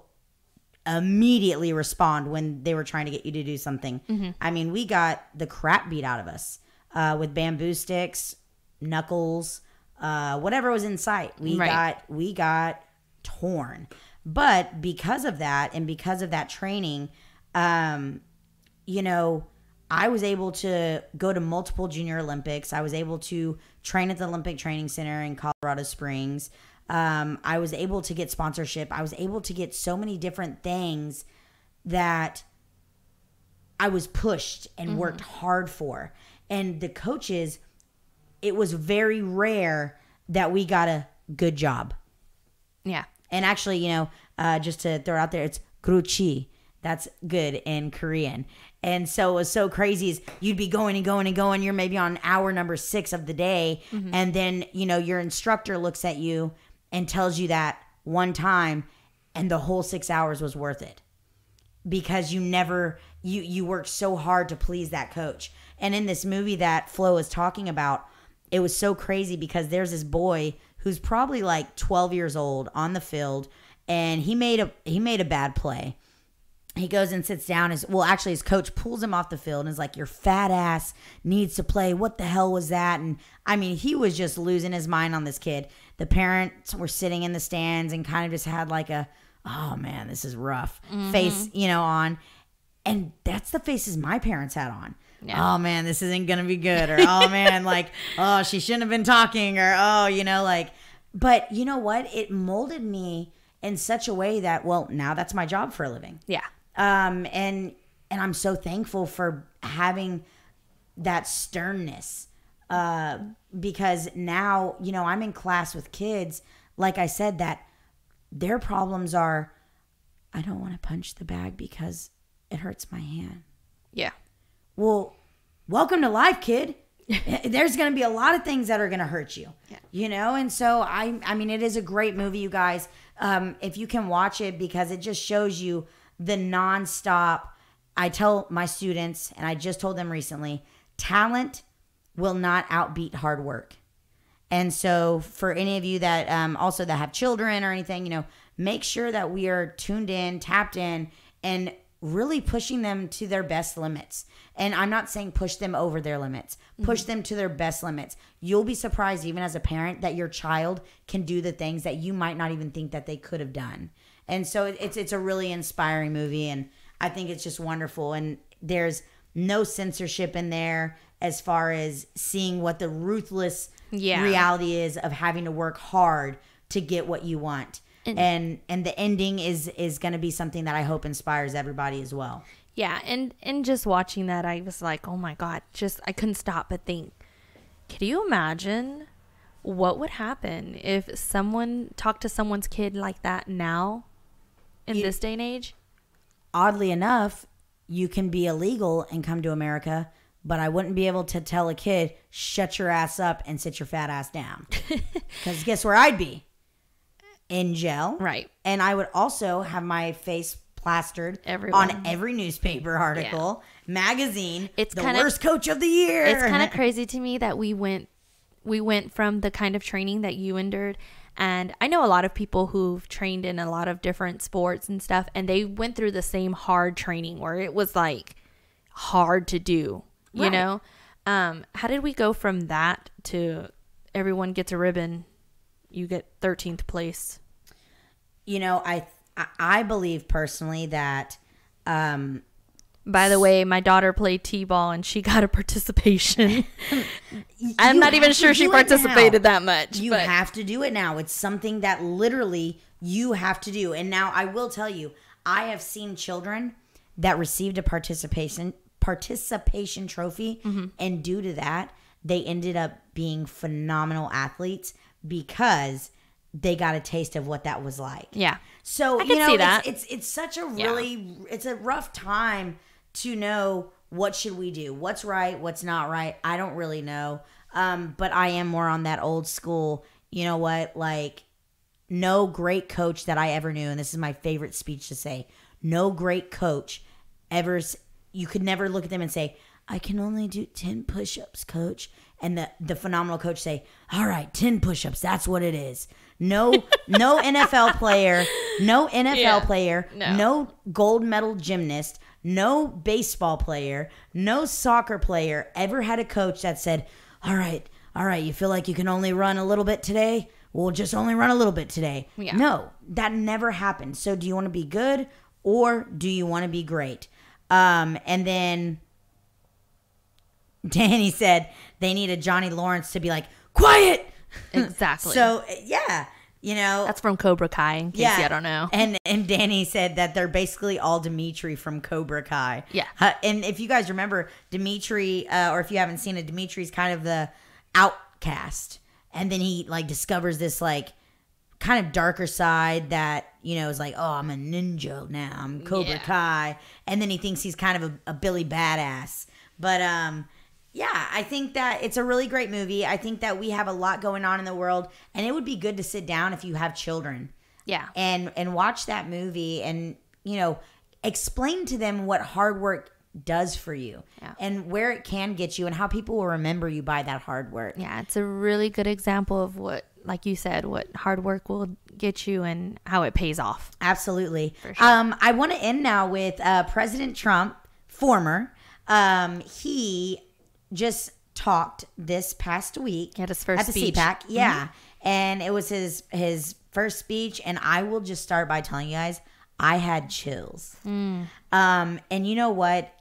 immediately respond when they were trying to get you to do something. Mm-hmm. I mean, we got the crap beat out of us uh, with bamboo sticks, knuckles, uh, whatever was in sight. We Right. got we got torn. But because of that, and because of that training, um, you know, I was able to go to multiple junior Olympics. I was able to train at the Olympic Training Center in Colorado Springs. Um, I was able to get sponsorship. I was able to get so many different things that I was pushed and worked hard for. And the coaches, it was very rare that we got a good job. Yeah. And actually, you know, uh, just to throw it out there, it's gruchi. That's good in Korean. And so it was so crazy is you'd be going and going and going. You're maybe on hour number six of the day. Mm-hmm. And then, you know, your instructor looks at you and tells you that one time and the whole six hours was worth it because you never you you worked so hard to please that coach and in this movie that flo is talking about it was so crazy because there's this boy who's probably like 12 years old on the field and he made a he made a bad play he goes and sits down his well actually his coach pulls him off the field and is like your fat ass needs to play. What the hell was that? And i mean he was just losing his mind on this kid. The parents were sitting in the stands and kind of just had like a oh man this is rough mm-hmm. face you know on. And that's the faces my parents had on. Oh man this isn't gonna be good or oh man like oh she shouldn't have been talking or oh you know like but you know what? It molded me in such a way that well now that's my job for a living. Yeah. Um and and i'm so thankful for having that sternness uh because now you know i'm in class with kids like i said that their problems are i don't want to punch the bag because it hurts my hand Yeah. well welcome to life kid there's going to be a lot of things that are going to hurt you. Yeah. You know, and so I I mean it is a great movie you guys. Um if you can watch it because it just shows you the nonstop I tell my students and I just told them recently, talent will not outbeat hard work. And so, for any of you that um, also that have children or anything, you know, make sure that we are tuned in, tapped in, and really pushing them to their best limits. And I'm not saying push them over their limits, push them to their best limits. You'll be surprised, even as a parent, that your child can do the things that you might not even think that they could have done. And so, it's it's a really inspiring movie, and I think it's just wonderful. And there's no censorship in there as far as seeing what the ruthless Yeah. reality is of having to work hard to get what you want. And and, the ending is is going to be something that I hope inspires everybody as well. Yeah, and and just watching that, I was like, oh my god, just I couldn't stop but think. Could you imagine what would happen if someone talked to someone's kid like that now, in You- this day and age? Oddly enough, you can be illegal and come to America, but I wouldn't be able to tell a kid shut your ass up and sit your fat ass down. Cuz guess where I'd be? In jail. Right. And I would also have my face plastered Everywhere. on every newspaper article, magazine. It's the kinda- worst coach of the year. It's kind of crazy to me that we went we went from the kind of training that you endured and I know a lot of people who've trained in a lot of different sports and stuff and they went through the same hard training where it was like hard to do, you Right. know? Um how did we go from that to everyone gets a ribbon, you get 13th place? you know, I I- I believe personally that um By the way, my daughter played T-ball and she got a participation. I'm you not even sure she do it now. participated that much. You but have to do it now. It's something that literally you have to do. And now I will tell you, I have seen children that received a participation participation trophy Mm-hmm. and due to that, they ended up being phenomenal athletes because they got a taste of what that was like. yeah. So you know, it's, that. it's it's such a really it's a rough time to know what should we do, what's right, what's not right. I don't really know, um, but I am more on that old school. You know what? Like, no great coach that I ever knew, and this is my favorite speech to say. No great coach ever. You could never look at them and say, "I can only do ten push-ups, coach." And the the phenomenal coach say, "All right, ten push-ups. That's what it is." No, no NFL player, no NFL Yeah. player, No. no gold medal gymnast, no baseball player, no soccer player ever had a coach that said, "All right, all right, you feel like you can only run a little bit today? We'll just only run a little bit today." Yeah. No, that never happened. So, do you want to be good or do you want to be great? Um, and then Danny said they needed Johnny Lawrence to be like, "Quiet." Exactly. So, yeah, you know, That's from Cobra Kai, in case you don't know. and and Danny said that they're basically all Demetri from Cobra Kai. Yeah. Uh, and if you guys remember, Demetri, uh, or if you haven't seen it, Demetri's kind of the outcast, and then he like discovers this like kind of darker side that you know is like, oh, I'm a ninja now, I'm Cobra Yeah. Kai, and then he thinks he's kind of a, a Billy badass, but um. Yeah, I think that it's a really great movie. I think that we have a lot going on in the world, and it would be good to sit down if you have children Yeah. and and watch that movie and you know explain to them what hard work does for you Yeah. and where it can get you and how people will remember you by that hard work Yeah, it's a really good example of what, like you said, what hard work will get you and how it pays off. absolutely For sure. um i want to end now with uh president trump former um he just talked this past week He had his first at the speech. Mm-hmm. Yeah, and it was his his first speech, and I will just start by telling you guys I had chills. Mm. Um, and you know what?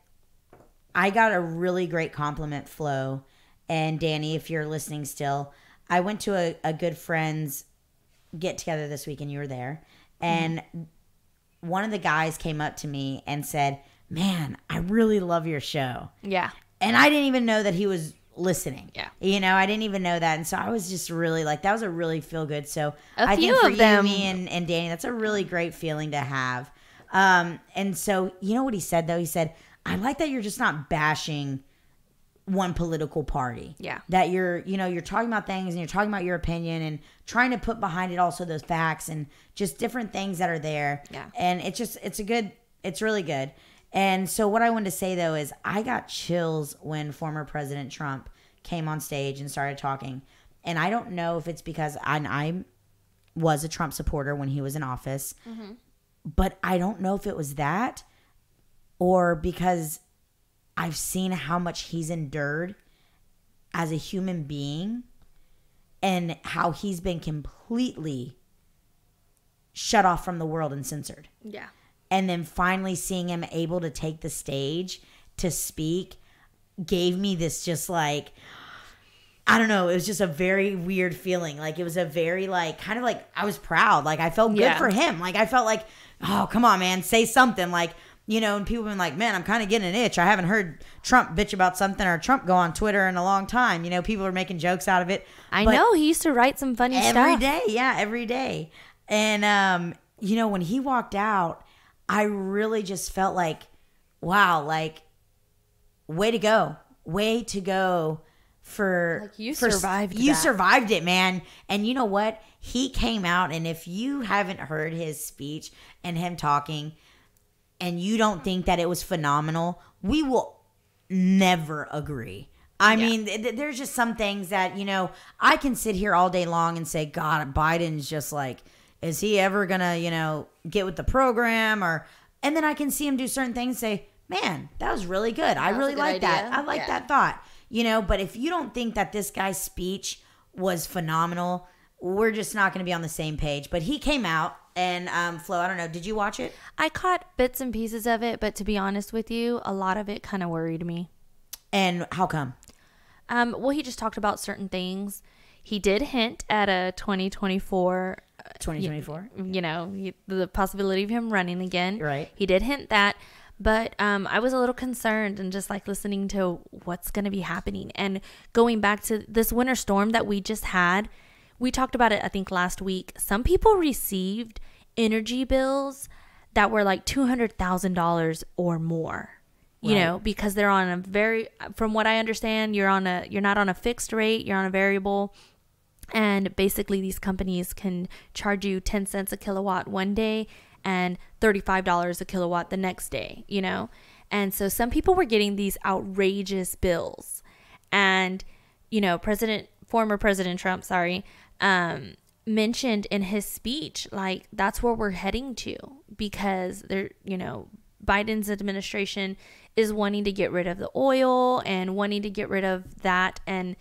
I got a really great compliment, Flo and Danny. If you're listening still, I went to a, a good friend's get together this week, and you were there, and one of the guys came up to me and said, "Man, I really love your show." Yeah. And I didn't even know that he was listening. Yeah. you know, I didn't even know that, and so I was just really like, that was a really feel good. So A I few think for of them- you, me, and, and Danny, that's a really great feeling to have. Um, and so you know what he said though? He said, "I like that you're just not bashing." one political party. Yeah. That you're, you know, you're talking about things and you're talking about your opinion and trying to put behind it also those facts and just different things that are there. Yeah. And it's just it's a good it's really good. And so what I wanted to say though is I got chills when former President Trump came on stage and started talking. And I don't know if it's because I, I was a Trump supporter when he was in office, mm-hmm. but I don't know if it was that or because I've seen how much he's endured as a human being and how he's been completely shut off from the world and censored. Yeah. And then finally seeing him able to take the stage to speak gave me this just like I don't know, it was just a very weird feeling. Like it was a very like kind of like I was proud. Like I felt good Yeah. for him. Like I felt like, oh come on, man, say something. Like you know, and people have been like, man, I'm kind of getting an itch. I haven't heard Trump bitch about something or Trump go on Twitter in a long time. You know, people are making jokes out of it. I But- know he used to write some funny every stuff. day yeah every day and um you know when he walked out i really just felt like wow like way to go way to go for Like, you for- survived you that. survived it man and you know what he came out and if you haven't heard his speech and him talking and you don't think that it was phenomenal we will never agree. I Yeah. mean, th- th- there's just some things that, you know, I can sit here all day long and say, God, Biden's just like, is he ever going to, you know, get with the program? Or, and then I can see him do certain things say, man, that was really good. I really good like that. I like Yeah. that thought, you know, but if you don't think that this guy's speech was phenomenal, we're just not going to be on the same page. But he came out and, um, Flo, I don't know, did you watch it? I caught bits and pieces of it, but to be honest with you, a lot of it kind of worried me. And how come? Um, well, he just talked about certain things. He did hint at a 2024, 2024? you know, he- the possibility of him running again. Right. He did hint that, but um, I was a little concerned and just like listening to what's going to be happening and going back to this winter storm that we just had. We talked about it, I think, last week. Some people received energy bills that were like $200,000 or more. You Right. know, because they're on a very from what I understand, you're on a you're not on a fixed rate, you're on a variable and basically these companies can charge you 10 cents a kilowatt one day and $35 a kilowatt the next day you know? And so some people were getting these outrageous bills. And you know president former president trump sorry um mentioned in his speech like that's where we're heading to because there you know biden's administration is wanting to get rid of the oil and wanting to get rid of that. And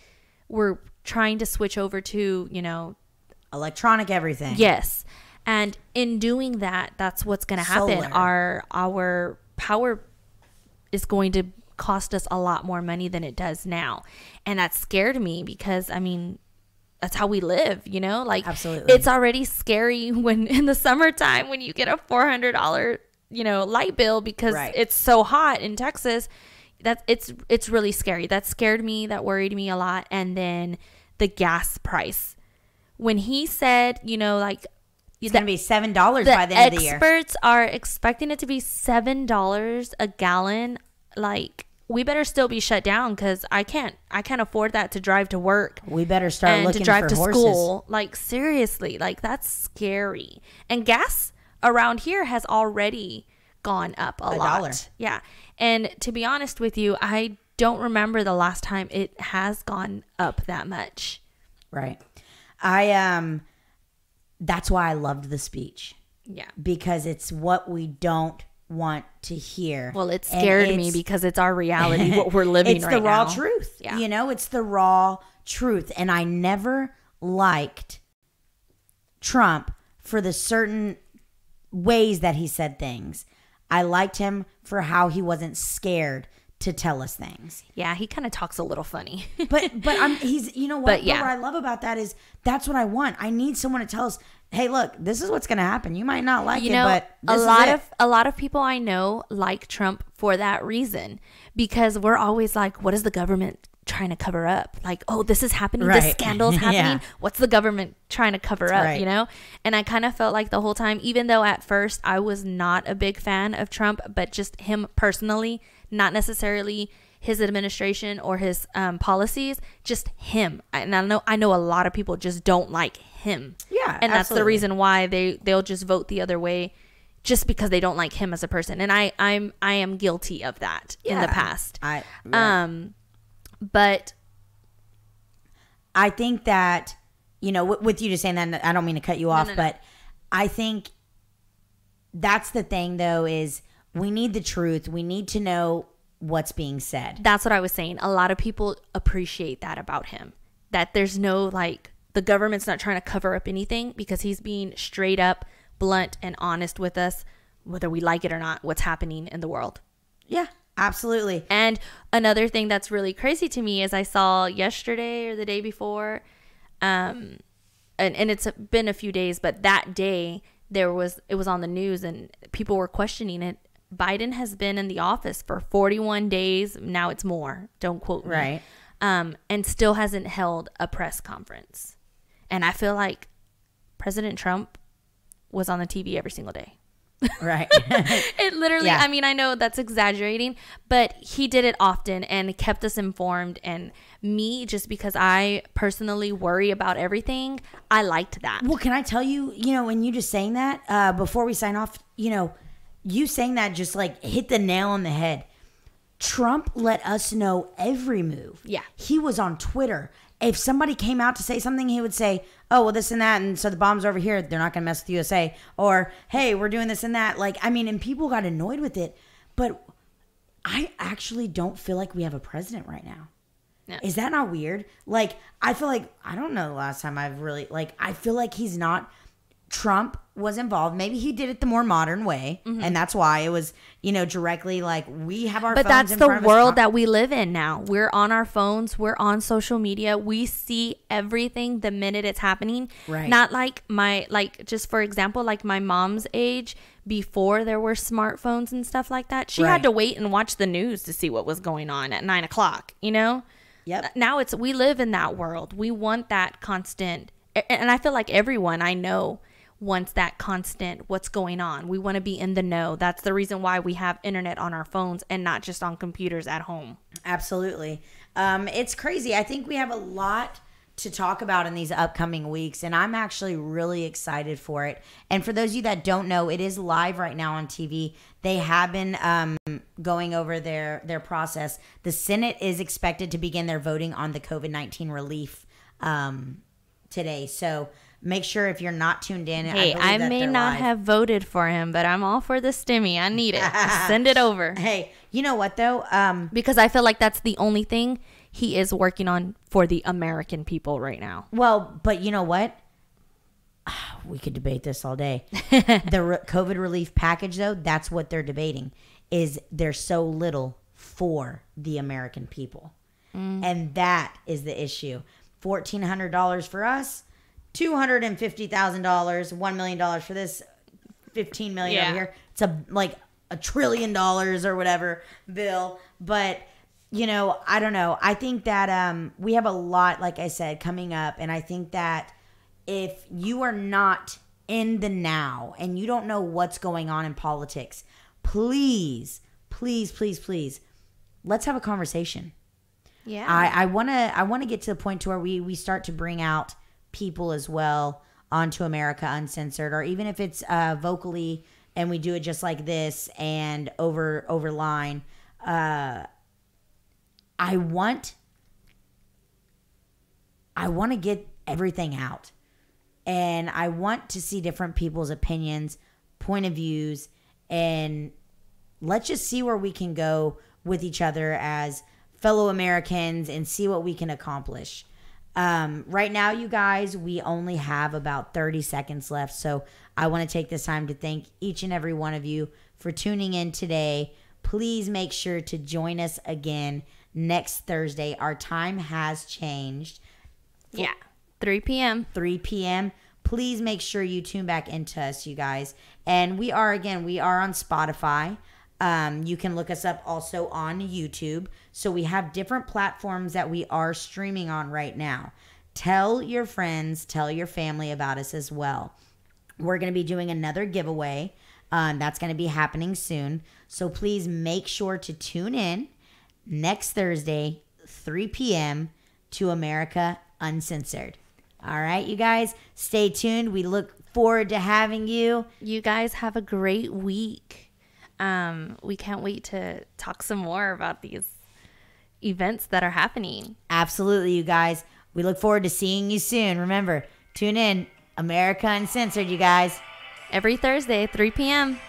we're trying to switch over to, you know, Electronic everything. yes. And in doing that, that's what's going to happen. Solar. Our our power is going to cost us a lot more money than it does now. And that scared me because I mean, that's how we live, you know? Like Absolutely. it's already scary when in the summertime when you get a $400, you know, light bill because Right. it's so hot in Texas. That's it's it's really scary. That scared me, that worried me a lot. And then the gas price. When he said, you know, like It's going to be $7 the by the end of the year. experts are expecting it to be seven dollars a gallon. Like we better still be shut down because I can't I can't afford that to drive to work We better start looking to drive for to horses. school. Like seriously, like that's scary. And gas around here has already gone up a, A lot. dollar. Yeah. And to be honest with you, I don't remember the last time it has gone up that much. Right. I um that's why I loved the speech Yeah. because it's what we don't want to hear. Well, it scared me because it's our reality, what we're living it's right the raw now. truth. Yeah. You know, it's the raw truth. And I never liked Trump for the certain ways that he said things. I liked him for how he wasn't scared to tell us things. Yeah, he kind of talks a little funny. But but I'm he's you know what? But yeah. what I love about that is that's what I want. I need someone to tell us, hey, look, this is what's gonna happen. You might not like you it, know, but a this is lot of a lot of people I know like Trump for that reason because we're always like, what is the government trying to cover up? Like, oh, this is happening. This Right. scandal's Yeah. happening. What's the government trying to cover up? right. You know. And I kind of felt like the whole time, even though at first I was not a big fan of Trump, but just him personally, not necessarily his administration or his um, policies, just him. And I know I know a lot of people just don't like him. Yeah, and that's the reason why they they'll just vote the other way, just because they don't like him as a person. And I I'm I am guilty of that in the past. I Um, but I think that you know, with, with you just saying that, I don't mean to cut you off, no, no. but I think that's the thing, though, is we need the truth. We need to know what's being said. that's what I was saying. A lot of people appreciate that about him. That there's no like the government's not trying to cover up anything because he's being straight up, blunt, and honest with us, whether we like it or not, what's happening in the world. Yeah, absolutely. And another thing that's really crazy to me is I saw yesterday or the day before, um, and, and it's been a few days, but that day there was it was on the news and people were questioning it. Biden has been in the office for 41 days. Now it's more. Don't quote me. Right. Um, and still hasn't held a press conference. And I feel like President Trump was on the TV every single day. Right. It literally, Yeah. I mean, I know that's exaggerating, but he did it often and kept us informed. And me, just because I personally worry about everything, I liked that. well, can I tell you, you know, when you just saying that, uh, before we sign off, you know, you saying that just like hit the nail on the head. Trump let us know every move. Yeah. He was on Twitter. If somebody came out to say something, he would say, Oh, well, this and that. And so the bomb's over here. They're not going to mess with USA. Or, Hey, we're doing this and that. Like, I mean, and people got annoyed with it. But I actually don't feel like we have a president right now. No. Is that not weird? Like, I feel like, I don't know the last time I've really, like, I feel like he's not. Trump was involved. Maybe he did it the more modern way, mm-hmm. and that's why it was, you know, directly like we have our. But that's the world that we live in now. We're on our phones, we're on social media. We see everything the minute it's happening. Right. Not like my like just for example, like my mom's age before there were smartphones and stuff like that. She Right. had to wait and watch the news to see what was going on at nine o'clock, you know? Yep. Now it's we live in that world. We want that constant and I feel like everyone I know wants that constant what's going on. We want to be in the know. That's the reason why we have internet on our phones and not just on computers at home. Absolutely. Um, it's crazy. I think we have a lot to talk about in these upcoming weeks, and I'm actually really excited for it. And for those of you that don't know, it is live right now on TV. They have been um, going over their their process. The Senate is expected to begin their voting on the COVID nineteen relief um, today. So make sure if you're not tuned in. Hey, believe I, may not live. have voted for him, but I'm all for the stimmy. I need it. Send it over. Hey, you know what though? Um, Because I feel like that's the only thing he is working on for the American people right now. Well, but you know what? We could debate this all day. the re- COVID relief package, though, that's what they're debating. Is there's so little for the American people, and that is the issue. Fourteen hundred dollars for us, two hundred and fifty thousand dollars, one million dollars for this, fifteen million Yeah. over here. It's a like a trillion dollars or whatever bill, but you know, I don't know. I think that um we have a lot, like I said, coming up, and I think that if you are not in the now and you don't know what's going on in politics, please, please, please, please, let's have a conversation. Yeah. I, I wanna I wanna get to the point to where we we start to bring out people as well onto America Uncensored, or even if it's uh, vocally and we do it just like this and over over line. Uh, I want I want to get everything out. And I want to see different people's opinions, point of views, and let's just see where we can go with each other as fellow Americans and see what we can accomplish. Um, right now, you guys, we only have about 30 seconds left. So I want to take this time to thank each and every one of you for tuning in today. Please make sure to join us again next Thursday. Our time has changed. yeah. 3 p.m. 3 p.m. Please make sure you tune back into us, you guys. And we are, again, we are on Spotify. Um, you can look us up also on YouTube. So we have different platforms that we are streaming on right now. Tell your friends, tell your family about us as well. We're going to be doing another giveaway. Um, that's going to be happening soon. So please make sure to tune in next Thursday, 3 p.m. to America Uncensored. All right, you guys, stay tuned. We look forward to having you. You guys have a great week. Um, we can't wait to talk some more about these events that are happening. Absolutely, you guys. We look forward to seeing you soon. Remember, tune in America Uncensored, you guys. Every Thursday, 3 p.m.